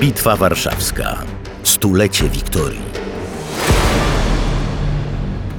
Bitwa Warszawska. Stulecie Wiktorii.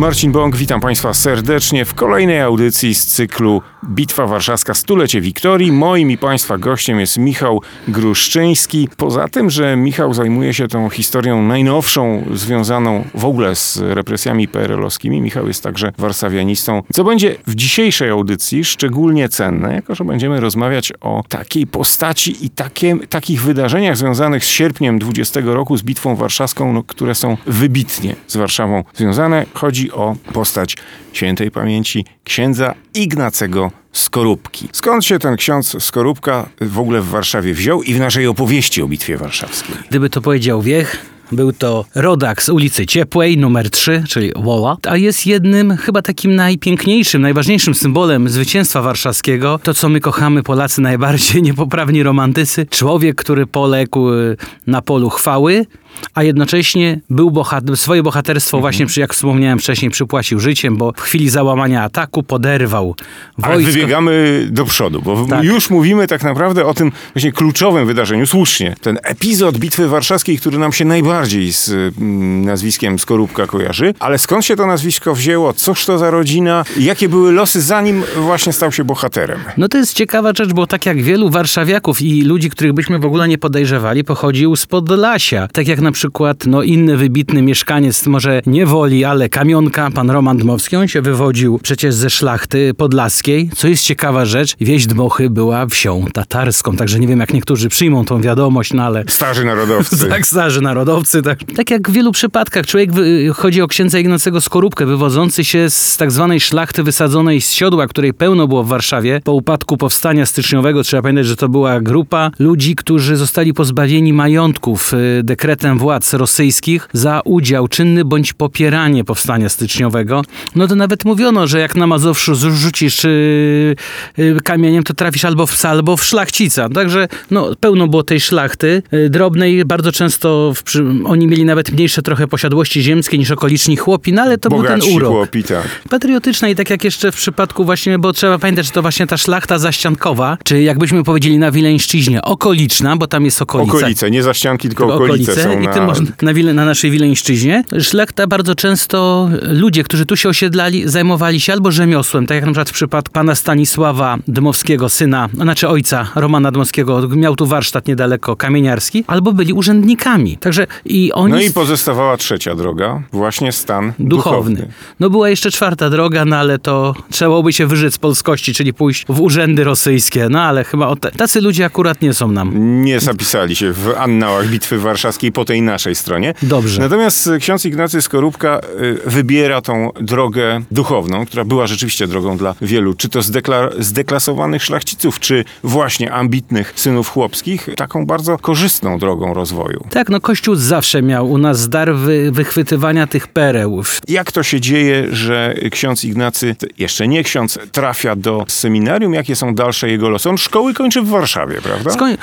Marcin Bąk, witam Państwa serdecznie w kolejnej audycji z cyklu Bitwa Warszawska Stulecie Wiktorii. Moim i Państwa gościem jest Michał Gruszczyński. Poza tym, że Michał zajmuje się tą historią najnowszą, związaną w ogóle z represjami PRL-owskimi, Michał jest także warszawianistą, co będzie w dzisiejszej audycji szczególnie cenne, jako że będziemy rozmawiać o takiej postaci i takie, takich wydarzeniach związanych z sierpniem 20 roku, z Bitwą Warszawską, no, które są wybitnie z Warszawą związane. Chodzi o postać świętej pamięci księdza Ignacego Skorupki. Skąd się ten ksiądz Skorupka w ogóle w Warszawie wziął i w naszej opowieści o Bitwie Warszawskiej? Gdyby to powiedział Wiech, był to rodak z ulicy Ciepłej, numer 3, czyli Wola, a jest jednym chyba takim najpiękniejszym, najważniejszym symbolem zwycięstwa warszawskiego. To, co my kochamy, Polacy najbardziej, niepoprawni romantycy. Człowiek, który poległ y, na polu chwały, a jednocześnie był bohater, swoje bohaterstwo mhm. właśnie, jak wspomniałem wcześniej, przypłacił życiem, bo w chwili załamania ataku poderwał wojsko. Ale wybiegamy do przodu, bo tak. już mówimy tak naprawdę o tym właśnie kluczowym wydarzeniu, słusznie. Ten epizod Bitwy Warszawskiej, który nam się najbardziej z mm, nazwiskiem Skorupka kojarzy, ale skąd się to nazwisko wzięło, cóż to za rodzina, jakie były losy, zanim właśnie stał się bohaterem? No to jest ciekawa rzecz, bo tak jak wielu warszawiaków i ludzi, których byśmy w ogóle nie podejrzewali, pochodził z Podlasia. Tak jak na przykład no, inny wybitny mieszkaniec, może nie Woli, ale Kamionka, pan Roman Dmowski, on się wywodził przecież ze szlachty podlaskiej, co jest ciekawa rzecz, wieś Dmochy była wsią tatarską, także nie wiem jak niektórzy przyjmą tą wiadomość, no ale... Starzy narodowcy. tak, starzy narodowcy. Tak. tak jak w wielu przypadkach, człowiek, wy... chodzi o księdza Ignacego Skorupkę, wywodzący się z tak zwanej szlachty wysadzonej z siodła, której pełno było w Warszawie, po upadku powstania styczniowego, trzeba pamiętać, że to była grupa ludzi, którzy zostali pozbawieni majątków y, dekretem władz rosyjskich za udział czynny bądź popieranie powstania styczniowego, no to nawet mówiono, że jak na Mazowszu rzucisz yy, yy, kamieniem, to trafisz albo w psa, albo w szlachcica. Także no, pełno było tej szlachty drobnej. Bardzo często w, przy, oni mieli nawet mniejsze trochę posiadłości ziemskie niż okoliczni chłopi, no ale to Bogaci był ten urok. chłopi, tak. Patriotyczna i tak jak jeszcze w przypadku właśnie, bo trzeba pamiętać, że to właśnie ta szlachta zaściankowa, czy jakbyśmy powiedzieli na Wileńszczyźnie, okoliczna, bo tam jest okolica. Okolice, nie zaścianki, tylko okolice, okolice są i tym można na, Wile, na naszej Wileńszczyźnie. Szlachta bardzo często, ludzie, którzy tu się osiedlali, zajmowali się albo rzemiosłem, tak jak na przykład w przypadku pana Stanisława Dmowskiego, syna, znaczy ojca Romana Dmowskiego, miał tu warsztat niedaleko kamieniarski, albo byli urzędnikami. Także i oni... No i pozostawała trzecia droga, właśnie stan duchowny. duchowny. No była jeszcze czwarta droga, no ale to trzeba by się wyżyć z polskości, czyli pójść w urzędy rosyjskie. No ale chyba te, tacy ludzie akurat nie są nam. Nie zapisali się w annałach Bitwy Warszawskiej po tej naszej stronie. Dobrze. Natomiast ksiądz Ignacy Skorupka y, wybiera tą drogę duchowną, która była rzeczywiście drogą dla wielu, czy to zdekla- zdeklasowanych szlachciców, czy właśnie ambitnych synów chłopskich, taką bardzo korzystną drogą rozwoju. Tak, no Kościół zawsze miał u nas dar wy- wychwytywania tych pereł. Jak to się dzieje, że ksiądz Ignacy, jeszcze nie ksiądz, trafia do seminarium? Jakie są dalsze jego losy? On szkoły kończy w Warszawie, prawda? Skoń-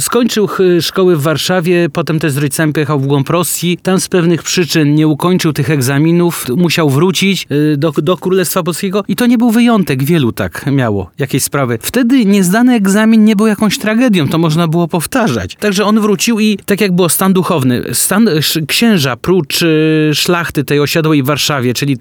skończył szkoły w Warszawie, potem też z rodzicami pojechał w głąb Rosji. Tam z pewnych przyczyn nie ukończył tych egzaminów, musiał wrócić y, do, do Królestwa Polskiego i to nie był wyjątek, wielu tak miało jakieś sprawy. Wtedy niezdany egzamin nie był jakąś tragedią, to można było powtarzać. Także on wrócił i tak jak było stan duchowny, stan księża prócz y, szlachty tej osiadłej w Warszawie, czyli,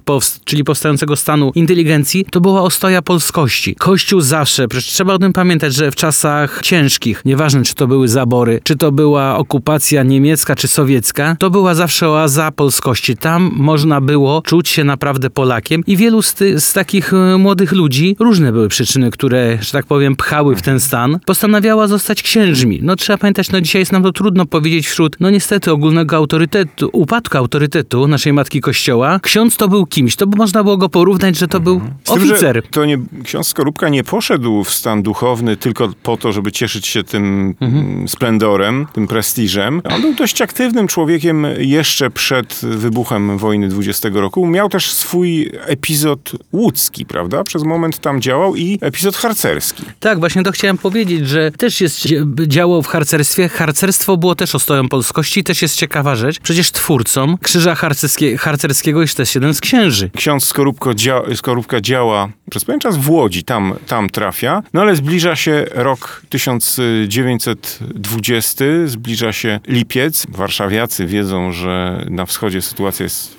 czyli powstającego stanu inteligencji, to była ostoja polskości. Kościół zawsze, przecież trzeba o tym pamiętać, że w czasach ciężkich, nieważne czy to były zabory, czy to była okupacja niemiecka, czy sowiecka, to była zawsze oaza polskości. Tam można było czuć się naprawdę Polakiem i wielu z, z takich e, młodych ludzi, różne były przyczyny, które, że tak powiem, pchały w ten stan, postanawiała zostać księżmi. No trzeba pamiętać, no dzisiaj jest nam to trudno powiedzieć wśród, no niestety, ogólnego autorytetu, upadku autorytetu naszej Matki Kościoła. Ksiądz to był kimś, to by można było go porównać, że to był mhm. oficer. Tym, to nie, ksiądz Skorupka nie poszedł w stan duchowny tylko po to, żeby cieszyć się tym mhm. splendorem, tym prestiżem. On był dość aktywnym człowiekiem jeszcze przed wybuchem wojny 20 roku. Miał też swój epizod łódzki, prawda? Przez moment tam działał i epizod harcerski. Tak, właśnie to chciałem powiedzieć, że też jest działał w harcerstwie. Harcerstwo było też ostoją polskości, też jest ciekawa rzecz. Przecież twórcą krzyża harcerskie, harcerskiego jest też jeden z księży. Ksiądz Skorupko dzia- Skorupka działa przez pewien czas w Łodzi, tam, tam trafia, no ale zbliża się rok 1920, zbliża się lipiec. Warszawiacy wiedzą, że na wschodzie sytuacja jest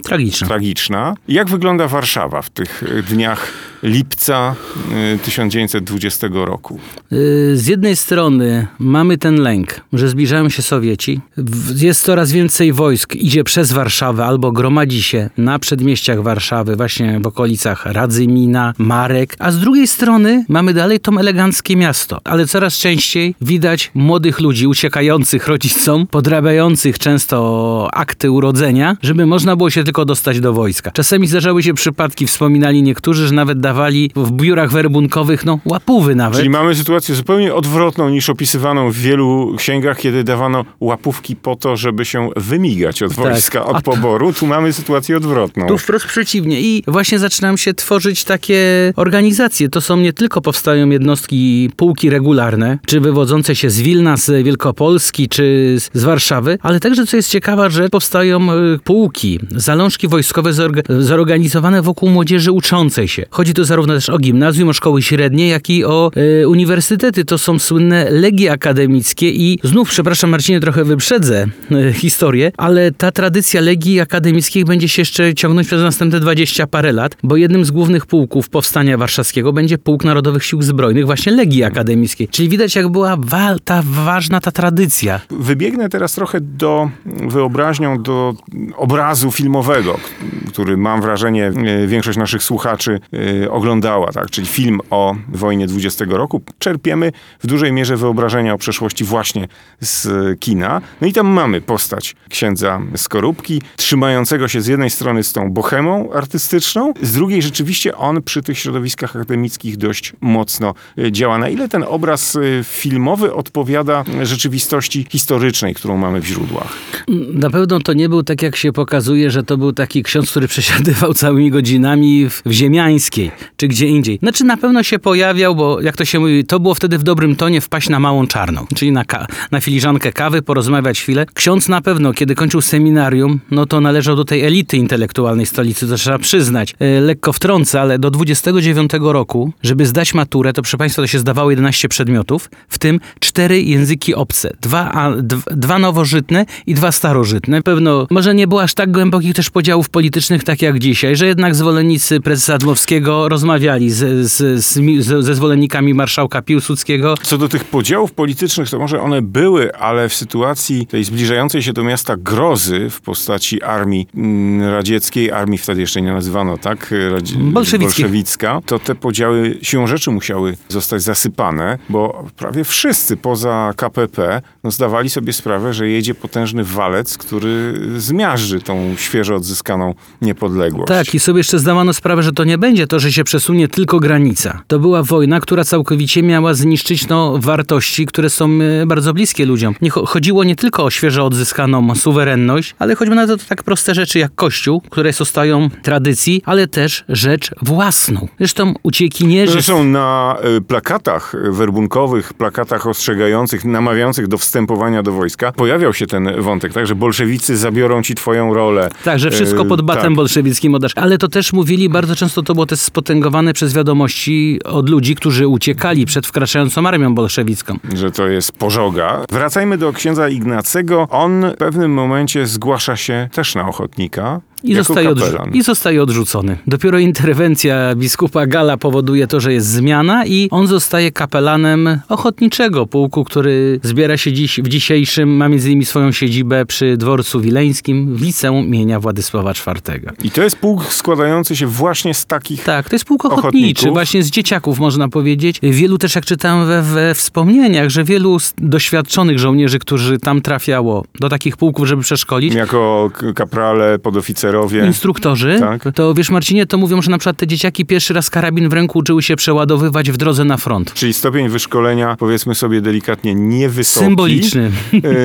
Tragiczne. tragiczna. Jak wygląda Warszawa w tych y, dniach lipca y, 1920 roku? Y, Z jednej strony mamy ten lęk, że zbliżają się Sowieci. Jest coraz więcej wojsk, idzie przez Warszawę albo gromadzi się na przedmieściach Warszawy, właśnie w okolicach Radzymina, Marek. A z drugiej strony mamy dalej to eleganckie miasto, ale coraz częściej widać młodych ludzi uciekających rodzicom, podrabiających często akty urodzenia, żeby można było się tylko dostać do wojska. Czasami zdarzały się przypadki, wspominali niektórzy, że nawet dawali w biurach werbunkowych, no łapówy nawet. Czyli mamy sytuację zupełnie odwrotną niż opisywaną w wielu księgach, kiedy dawano łapówki po to, żeby się wymigać od Tak. wojska, A od poboru. Tu mamy sytuację odwrotną. Tu wprost przeciwnie. I właśnie zaczynam się tworzyć takie organizacje. To są nie tylko powstają jednostki, pułki regularne, czy wywodzące się z Wilna, z Wielkopolski, czy z- z Warszawy, ale także, co jest ciekawa, że powstają y, pułki, zalążki wojskowe zorga- zorganizowane wokół młodzieży uczącej się. Chodzi tu zarówno też o gimnazjum, o szkoły średnie, jak i o y, uniwersytety. To są słynne legie akademickie i znów, przepraszam Marcinie, trochę wyprzedzę y, historię, ale ta tradycja legii akademickich będzie się jeszcze ciągnąć przez następne 20 parę lat, bo jednym z głównych pułków powstania warszawskiego będzie Pułk Narodowych Sił Zbrojnych, właśnie Legii Akademickiej. Czyli widać, jak była ta ważna ta tradycja. Wybiegnę teraz trochę do wyobraźnią, do obrazu filmowego, k- który mam wrażenie e, większość naszych słuchaczy e, oglądała, tak? czyli film o wojnie 20 roku. Czerpiemy w dużej mierze wyobrażenia o przeszłości właśnie z kina. No i tam mamy postać księdza Skorupki, trzymającego się z jednej strony z tą bohemą artystyczną, z drugiej rzeczywiście on przy tych środowiskach akademickich dość mocno e, działa. Na ile ten obraz filmowy odpowiada rzeczywistości historycznej, którą mamy w źródłach? Na pewno to nie był tak, jak się pokazuje, że to był taki ksiądz, który przesiadywał całymi godzinami w, w Ziemiańskiej, czy gdzie indziej. Znaczy na pewno się pojawiał, bo jak to się mówi, to było wtedy w dobrym tonie wpaść na małą czarną, czyli na, ka- na filiżankę kawy, porozmawiać chwilę. Ksiądz na pewno, kiedy kończył seminarium, no to należał do tej elity intelektualnej stolicy, to trzeba przyznać. E, lekko wtrącę, ale do 29 roku, żeby zdać maturę, to proszę Państwa, to się zdawało 11 przedmiotów, w tym cztery języki obce, dwa, a, dw- dwa nowożytne i dwa starożytne. Pewno może nie było aż tak głębokich też podziałów politycznych, tak jak dzisiaj, że jednak zwolennicy prezesa Dmowskiego rozmawiali z, z, z, ze zwolennikami marszałka Piłsudskiego. Co do tych podziałów politycznych, to może one były, ale w sytuacji tej zbliżającej się do miasta grozy w postaci armii mm, radzieckiej, armii wtedy jeszcze nie nazywano, tak? Radzi-. Bolszewicka, to te podziały siłą rzeczy musiały zostać zasypane, bo prawie wszyscy poza KPP no, zdawali sobie sprawę, że jedzie potężny walec, który zmiażdży tą odzyskaną niepodległość. Tak, i sobie jeszcze zdawano sprawę, że to nie będzie to, że się przesunie tylko granica. To była wojna, która całkowicie miała zniszczyć no, wartości, które są e, bardzo bliskie ludziom. Nie, cho- chodziło nie tylko o świeżo odzyskaną suwerenność, ale choćby na to tak proste rzeczy jak Kościół, które zostają tradycji, ale też rzecz własną. Zresztą uciekinierzy... Zresztą na y, plakatach werbunkowych, plakatach ostrzegających, namawiających do wstępowania do wojska, pojawiał się ten wątek, tak, że bolszewicy zabiorą ci twoją rolę. Tak, że wszystko pod batem tak. bolszewickim oddasz. Ale to też mówili, bardzo często to było też spotęgowane przez wiadomości od ludzi, którzy uciekali przed wkraczającą armią bolszewicką. że to jest pożoga. Wracajmy do księdza Ignacego. On w pewnym momencie zgłasza się też na ochotnika. I zostaje, odrzu-. I zostaje odrzucony. Dopiero interwencja biskupa Gala powoduje to, że jest zmiana i on zostaje kapelanem ochotniczego pułku, który zbiera się dziś, w dzisiejszym, ma między innymi swoją siedzibę przy dworcu wileńskim w liceum imienia Władysława IV. I to jest pułk składający się właśnie z takich Tak, to jest pułk ochotniczy, Ochotników. właśnie z dzieciaków można powiedzieć. Wielu też, jak czytałem we, we wspomnieniach, że wielu doświadczonych żołnierzy, którzy tam trafiało do takich pułków, żeby przeszkolić, jako kaprale, podoficerowie, bohaterowie. Instruktorzy, Tak. to wiesz Marcinie, to mówią, że na przykład te dzieciaki pierwszy raz karabin w ręku uczyły się przeładowywać w drodze na front. Czyli stopień wyszkolenia, powiedzmy sobie delikatnie, niewysoki. Symboliczny.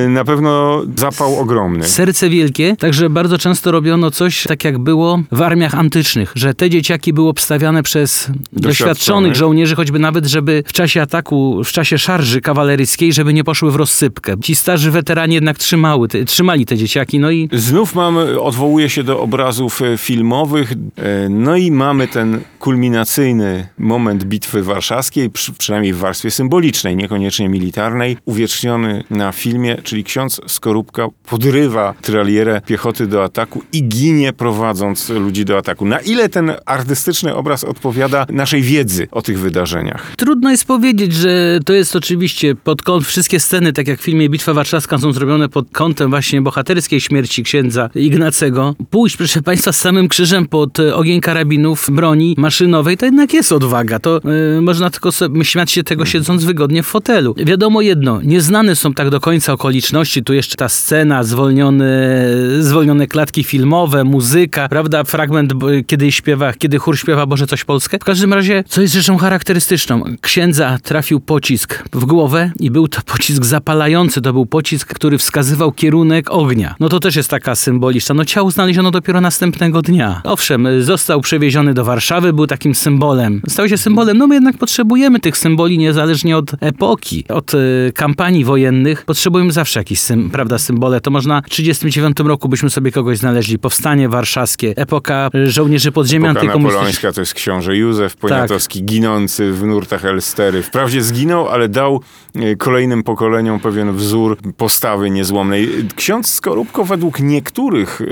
E, Na pewno zapał ogromny. Serce wielkie, także bardzo często robiono coś tak jak było w armiach antycznych, że te dzieciaki były obstawiane przez doświadczonych żołnierzy, choćby nawet, żeby w czasie ataku, w czasie szarży kawaleryjskiej, żeby nie poszły w rozsypkę. Ci starzy weterani jednak trzymały, te, trzymali te dzieciaki, no i Znów mamy, odwołuje się do obrazów e, filmowych, e, no i mamy ten kulminacyjny moment bitwy warszawskiej, przy, przynajmniej w warstwie symbolicznej, niekoniecznie militarnej, uwieczniony na filmie, czyli ksiądz Skorupka podrywa tralierę piechoty do ataku i ginie prowadząc ludzi do ataku. Na ile ten artystyczny obraz odpowiada naszej wiedzy o tych wydarzeniach? Trudno jest powiedzieć, że to jest oczywiście pod kąt, wszystkie sceny, tak jak w filmie Bitwa Warszawska, są zrobione pod kątem właśnie bohaterskiej śmierci księdza Ignacego. Pójść, proszę Państwa, z samym krzyżem pod e, ogień karabinów, broni maszynowej, to jednak jest odwaga. To e, można tylko sobie śmiać się tego siedząc wygodnie w fotelu. Wiadomo jedno, nieznane są tak do końca okoliczności. Tu jeszcze ta scena, zwolnione, klatki filmowe, muzyka, prawda, fragment, kiedy śpiewa, kiedy chór śpiewa Boże coś Polskę. W każdym razie, co jest rzeczą charakterystyczną? Księdza trafił pocisk w głowę i był to pocisk zapalający. To był pocisk, który wskazywał kierunek ognia. No to też jest taka symboliczna. No ciało znaleziono dopiero następnego dnia. Owszem, został przewieziony do Warszawy, był takim symbolem. Stał się symbolem. No my jednak potrzebujemy tych symboli niezależnie od epoki, od e, kampanii wojennych. Potrzebujemy zawsze jakiś, sym, prawda, symbole. To można w 1939 roku byśmy sobie kogoś znaleźli. Powstanie warszawskie, epoka e, żołnierzy podziemia Epoka antykomunistycznych. to jest książę Józef Poniatowski, ginący w nurtach Elstery. Wprawdzie zginął, ale dał e, kolejnym pokoleniom pewien wzór postawy niezłomnej. Ksiądz Skorupko według niektórych,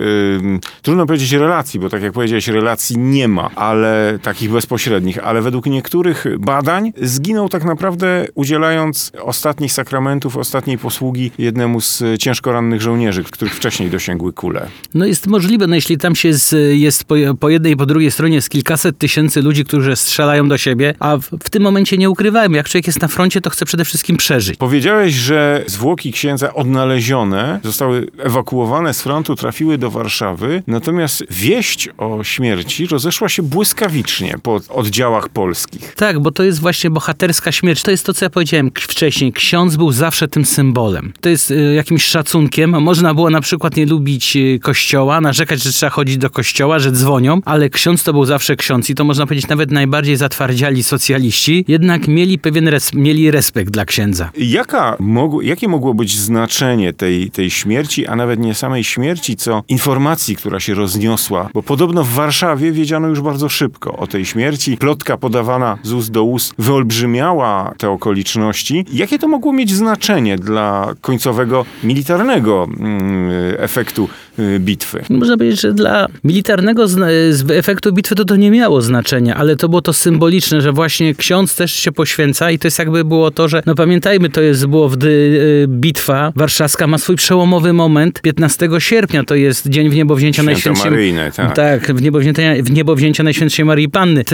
trudno powiedzieć relacji, bo tak jak powiedziałeś, relacji nie ma, ale takich bezpośrednich, ale według niektórych badań zginął tak naprawdę udzielając ostatnich sakramentów, ostatniej posługi jednemu z ciężko rannych żołnierzy, których wcześniej dosięgły kule. No jest możliwe, no jeśli tam się z, jest po, po jednej i po drugiej stronie jest kilkaset tysięcy ludzi, którzy strzelają do siebie, a w, w tym momencie nie ukrywajmy, jak człowiek jest na froncie, to chce przede wszystkim przeżyć. Powiedziałeś, że zwłoki księdza odnalezione, zostały ewakuowane z frontu, trafiły do Warszawy, natomiast wieść o śmierci rozeszła się błyskawicznie po oddziałach polskich. Tak, bo to jest właśnie bohaterska śmierć. To jest to, co ja powiedziałem wcześniej. Ksiądz był zawsze tym symbolem. To jest y, jakimś szacunkiem. Można było na przykład nie lubić y, kościoła, narzekać, że trzeba chodzić do kościoła, że dzwonią, ale ksiądz to był zawsze ksiądz i to można powiedzieć nawet najbardziej zatwardziali socjaliści, jednak mieli pewien res- mieli respekt dla księdza. Jaka mogło, jakie mogło być znaczenie tej, tej śmierci, a nawet nie samej śmierci, co informacji, która się rozniosła? Bo podobno w Warszawie wiedziano już bardzo szybko o tej śmierci. Plotka podawana z ust do ust wyolbrzymiała te okoliczności. Jakie to mogło mieć znaczenie dla końcowego militarnego mm, efektu y, bitwy? Można powiedzieć, że dla militarnego efektu bitwy to to nie miało znaczenia, ale to było to symboliczne, że właśnie ksiądz też się poświęca i to jest jakby było to, że no pamiętajmy, to jest było wtedy y, bitwa warszawska ma swój przełomowy moment 15 sierpnia, to jest dzień w niebo wzięcia Święto Najświętszej Maryjne, tak. tak, w niebo wzięcia, w niebo wzięcia Najświętszej Marii Panny.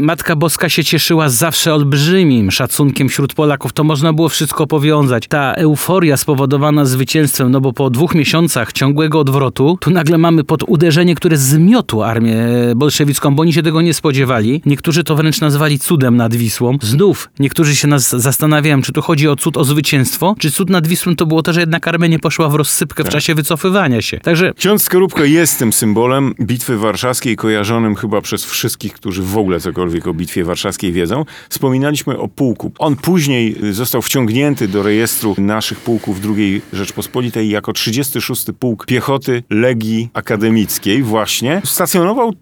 Matka Boska się cieszyła zawsze olbrzymim szacunkiem wśród Polaków. To można było wszystko powiązać. Ta euforia spowodowana zwycięstwem, no bo po dwóch miesiącach ciągłego odwrotu, tu nagle mamy pod uderzenie, które zmiotło armię bolszewicką, bo oni się tego nie spodziewali. Niektórzy to wręcz nazwali cudem nad Wisłą. Znów niektórzy się nas zastanawiają, czy tu chodzi o cud o zwycięstwo, czy cud nad Wisłą to było to, że jednak armia nie poszła w rozsypkę w czasie wycofywania się. Także Ksiądz Skorupko jest tym symbolem Bitwy Warszawskiej, kojarzonym chyba przez wszystkich, którzy w ogóle cokolwiek o Bitwie Warszawskiej wiedzą. Wspominaliśmy o pułku. On później został wciągnięty do rejestru naszych pułków II Rzeczpospolitej jako 36. Pułk Piechoty Legii Akademickiej właśnie. Stacjonował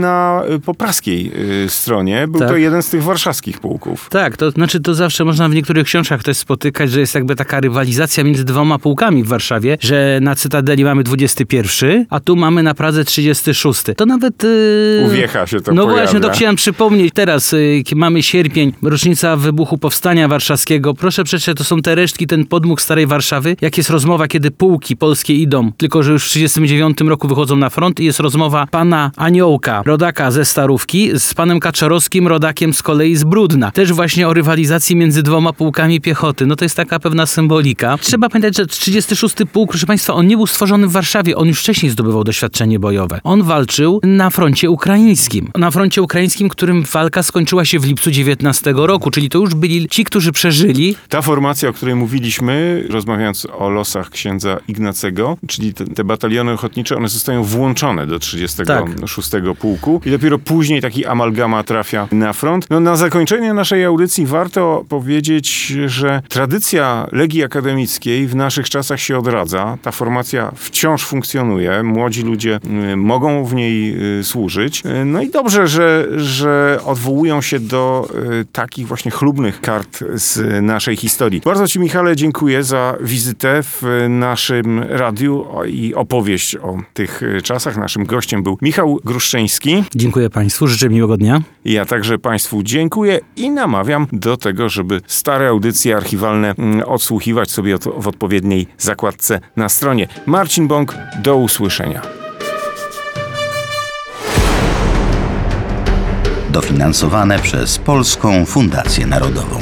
na popraskiej y, stronie. Był Tak. to jeden z tych warszawskich pułków. Tak, to znaczy to zawsze można w niektórych książkach też spotykać, że jest jakby taka rywalizacja między dwoma pułkami w Warszawie, że na Cytadeli mamy 21, a tu mamy na Pradze 36. To nawet... Yy... Uwiecha się to No pojawia. właśnie, to chciałem przypomnieć. Teraz yy, mamy sierpień, rocznica wybuchu Powstania Warszawskiego. Proszę przeczytać, to są te resztki, ten podmuch Starej Warszawy. Jak jest rozmowa, kiedy pułki polskie idą, tylko że już w 1939 roku wychodzą na front i jest rozmowa pana Aniołka, rodaka ze Starówki, z panem Kaczorowskim, rodakiem z kolei z Brudna. Też właśnie o rywalizacji między dwoma pułkami piechoty. No to jest taka pewna symbolika. Trzeba pamiętać, że 36 pułk, proszę państwa, on nie był stworzony w Warszawie, on już wcześniej zdobywał doświadczenie bojowe. On walczył na froncie ukraińskim. Na froncie ukraińskim, którym walka skończyła się w lipcu 19 roku, czyli to już byli ci, którzy przeżyli. Ta formacja, o której mówiliśmy, rozmawiając o losach księdza Ignacego, czyli te, te bataliony ochotnicze, one zostają włączone do 36 pułku i dopiero później taki amalgama trafia na front. No, na zakończenie naszej audycji warto powiedzieć, że tradycja Legii Akademickiej w naszych czasach się odradza. Ta formacja wciąż funkcjonuje. Młodzi ludzie y, mogą w niej y, służyć. Y, No i dobrze, że, że odwołują się do takich właśnie chlubnych kart z naszej historii. Bardzo Ci, Michale, dziękuję za wizytę w naszym radiu i opowieść o tych czasach. Naszym gościem był Michał Gruszczyński. Dziękuję państwu, życzę miłego dnia. Ja także Państwu dziękuję i namawiam do tego, żeby stare audycje archiwalne mm, odsłuchiwać sobie w odpowiedniej zakładce na stronie. Marcin Bąk, do usłyszenia. Dofinansowane przez Polską Fundację Narodową.